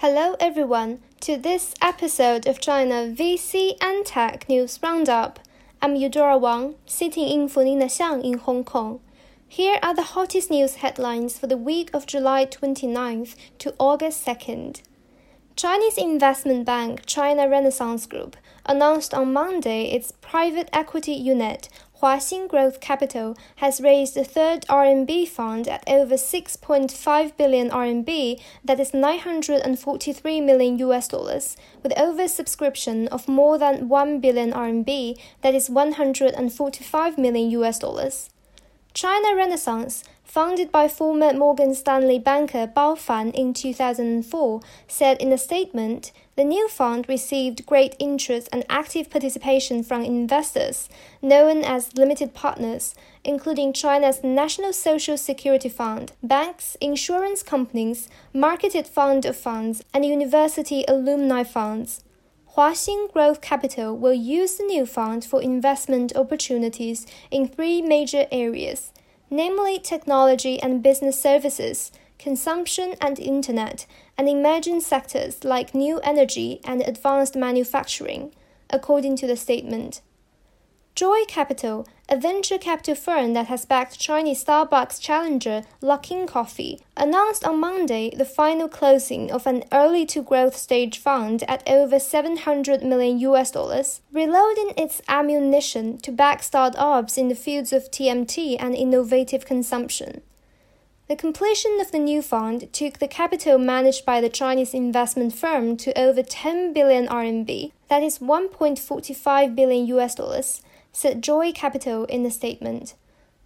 Hello, everyone, to this episode of China VC and Tech News Roundup. I'm Eudora Wang, sitting in for Nina Xiang in Hong Kong. Here are the hottest news headlines for the week of July 29th to August 2nd. Chinese investment bank China Renaissance Group announced on Monday its private equity unit Huaxin Growth Capital has raised a third RMB fund at over 6.5 billion RMB, that is 943 million US dollars, with oversubscription of more than 1 billion RMB, that is 145 million US dollars. China Renaissance founded by former Morgan Stanley banker Bao Fan in 2004, said in a statement the new fund received great interest and active participation from investors, known as limited partners, including China's National Social Security Fund, banks, insurance companies, marketed fund of funds, and university alumni funds. Huaxin Growth Capital will use the new fund for investment opportunities in three major areas namely technology and business services, consumption and internet, and emerging sectors like new energy and advanced manufacturing, according to the statement. Joy Capital, a venture capital firm that has backed Chinese Starbucks challenger Luckin Coffee, announced on Monday the final closing of an early to growth stage fund at over 700 million US dollars, reloading its ammunition to back startups in the fields of TMT and innovative consumption. The completion of the new fund took the capital managed by the Chinese investment firm to over 10 billion RMB, that is 1.45 billion US dollars said Joy Capital in a statement.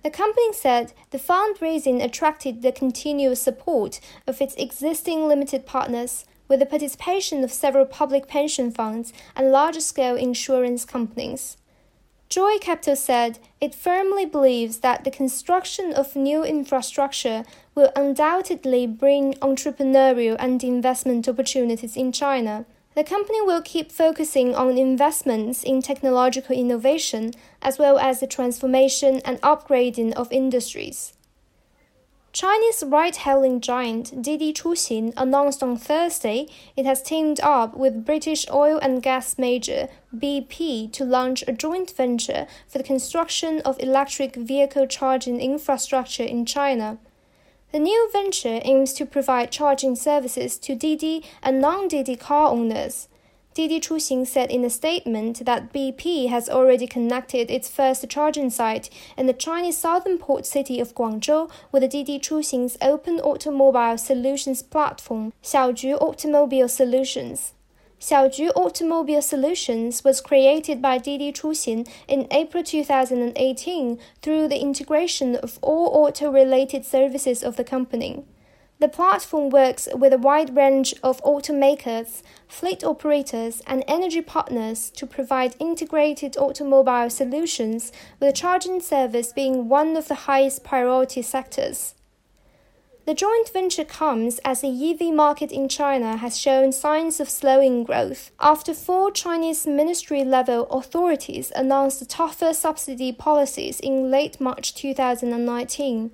The company said the fundraising attracted the continuous support of its existing limited partners, with the participation of several public pension funds and large scale insurance companies. Joy Capital said it firmly believes that the construction of new infrastructure will undoubtedly bring entrepreneurial and investment opportunities in China. The company will keep focusing on investments in technological innovation as well as the transformation and upgrading of industries. Chinese ride-hailing giant Didi Chuxing announced on Thursday it has teamed up with British oil and gas major BP to launch a joint venture for the construction of electric vehicle charging infrastructure in China. The new venture aims to provide charging services to Didi and non-Didi car owners. Didi Chuxing said in a statement that BP has already connected its first charging site in the Chinese southern port city of Guangzhou with the Didi Chuxing's open automobile solutions platform, Xiaoju Automobile Solutions. Xiaoju Automobile Solutions was created by Didi Chuxing in April 2018 through the integration of all auto-related services of the company. The platform works with a wide range of automakers, fleet operators, and energy partners to provide integrated automobile solutions, with charging service being one of the highest priority sectors. The joint venture comes as the EV market in China has shown signs of slowing growth after four Chinese ministry level authorities announced tougher subsidy policies in late March 2019.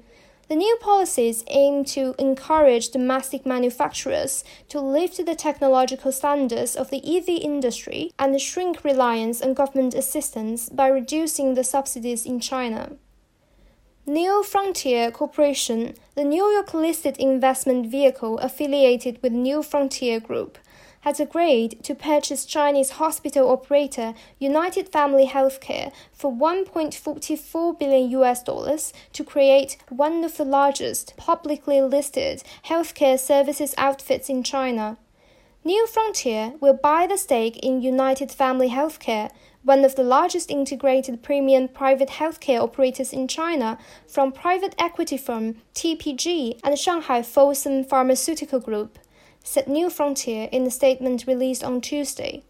The new policies aim to encourage domestic manufacturers to lift the technological standards of the EV industry and shrink reliance on government assistance by reducing the subsidies in China. New Frontier Corporation, the New York listed investment vehicle affiliated with New Frontier Group, has agreed to purchase Chinese hospital operator United Family Healthcare for 1.44 billion US dollars to create one of the largest publicly listed healthcare services outfits in China. New Frontier will buy the stake in United Family Healthcare, one of the largest integrated premium private healthcare operators in China, from private equity firm TPG and Shanghai Fosun Pharmaceutical Group, said New Frontier in a statement released on Tuesday.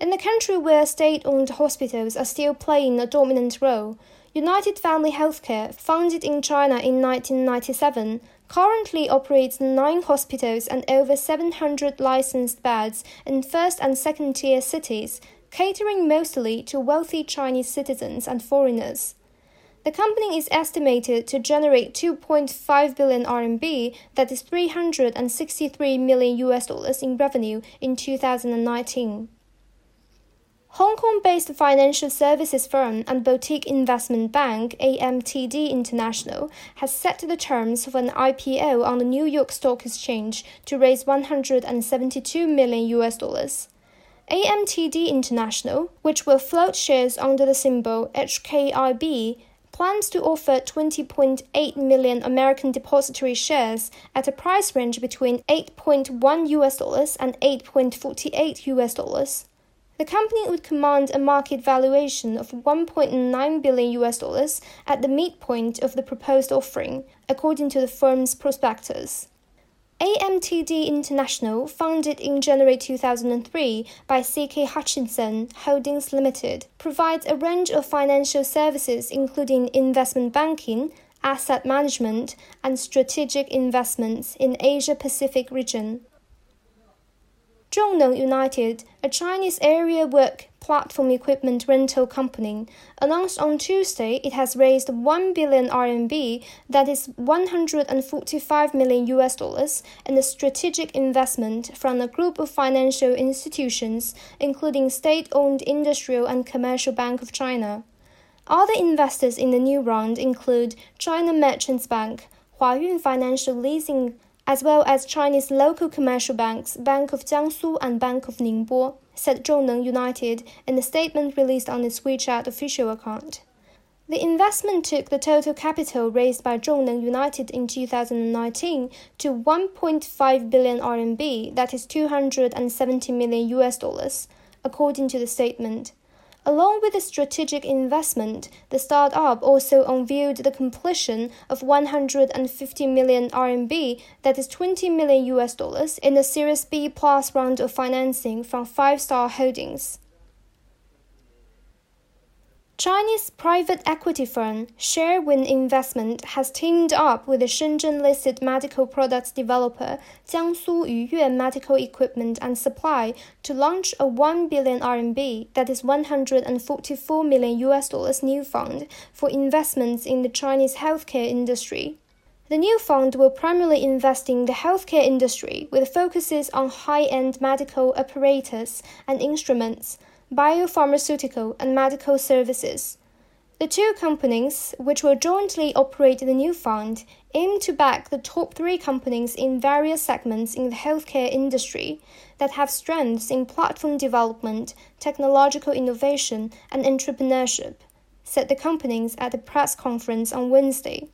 In a country where state owned hospitals are still playing a dominant role, United Family Healthcare, founded in China in 1997, currently operates nine hospitals and over 700 licensed beds in first and second tier cities catering mostly to wealthy Chinese citizens and foreigners. The company is estimated to generate 2.5 billion RMB, that is 363 million US dollars in revenue in 2019. Hong Kong based financial services firm and boutique investment bank AMTD International has set the terms for an IPO on the New York Stock Exchange to raise 172 million US dollars. AMTD International, which will float shares under the symbol HKIB, plans to offer 20.8 million American depository shares at a price range between 8.1 US dollars and 8.48 US dollars. The company would command a market valuation of 1.9 billion US dollars at the midpoint of the proposed offering, according to the firm's prospectus. AMTD International, founded in January 2003 by CK Hutchison Holdings Limited, provides a range of financial services including investment banking, asset management, and strategic investments in Asia Pacific region. Zhongneng United, a Chinese aerial work platform equipment rental company, announced on Tuesday it has raised 1 billion RMB, that is 145 million US dollars, in a strategic investment from a group of financial institutions, including state-owned Industrial and Commercial Bank of China. Other investors in the new round include China Merchants Bank, Huayun Financial Leasing as well as Chinese local commercial banks Bank of Jiangsu and Bank of Ningbo, said Zhongneng United in a statement released on its WeChat official account. The investment took the total capital raised by Zhongneng United in 2019 to 1.5 billion RMB, that is 270 million US dollars, according to the statement. Along with the strategic investment, the startup also unveiled the completion of 150 million RMB, that is 20 million US dollars, in a Series B plus round of financing from Five Star Holdings. Chinese private equity firm Sharewind Investment has teamed up with the Shenzhen-listed medical products developer Jiangsu Yuyue Medical Equipment and Supply to launch a 1 billion RMB, that is 144 million US dollars new fund for investments in the Chinese healthcare industry. The new fund will primarily invest in the healthcare industry with focuses on high-end medical apparatus and instruments biopharmaceutical, and medical services. The two companies, which will jointly operate the new fund, aim to back the top three companies in various segments in the healthcare industry that have strengths in platform development, technological innovation, and entrepreneurship, said the companies at a press conference on Wednesday.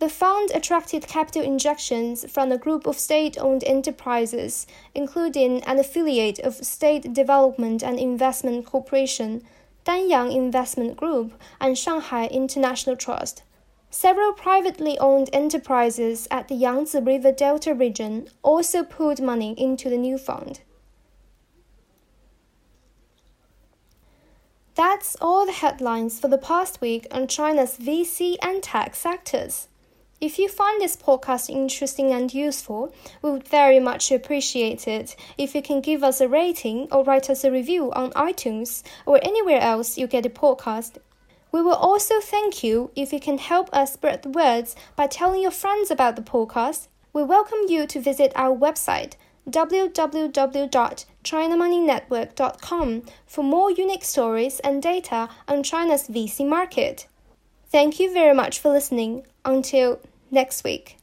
The fund attracted capital injections from a group of state owned enterprises, including an affiliate of State Development and Investment Corporation, Danyang Investment Group, and Shanghai International Trust. Several privately owned enterprises at the Yangtze River Delta region also poured money into the new fund. That's all the headlines for the past week on China's VC and tech sectors. If you find this podcast interesting and useful, we would very much appreciate it if you can give us a rating or write us a review on iTunes or anywhere else you get a podcast. We will also thank you if you can help us spread the words by telling your friends about the podcast. We welcome you to visit our website www.chinamoneynetwork.com for more unique stories and data on China's VC market. Thank you very much for listening. Until next week.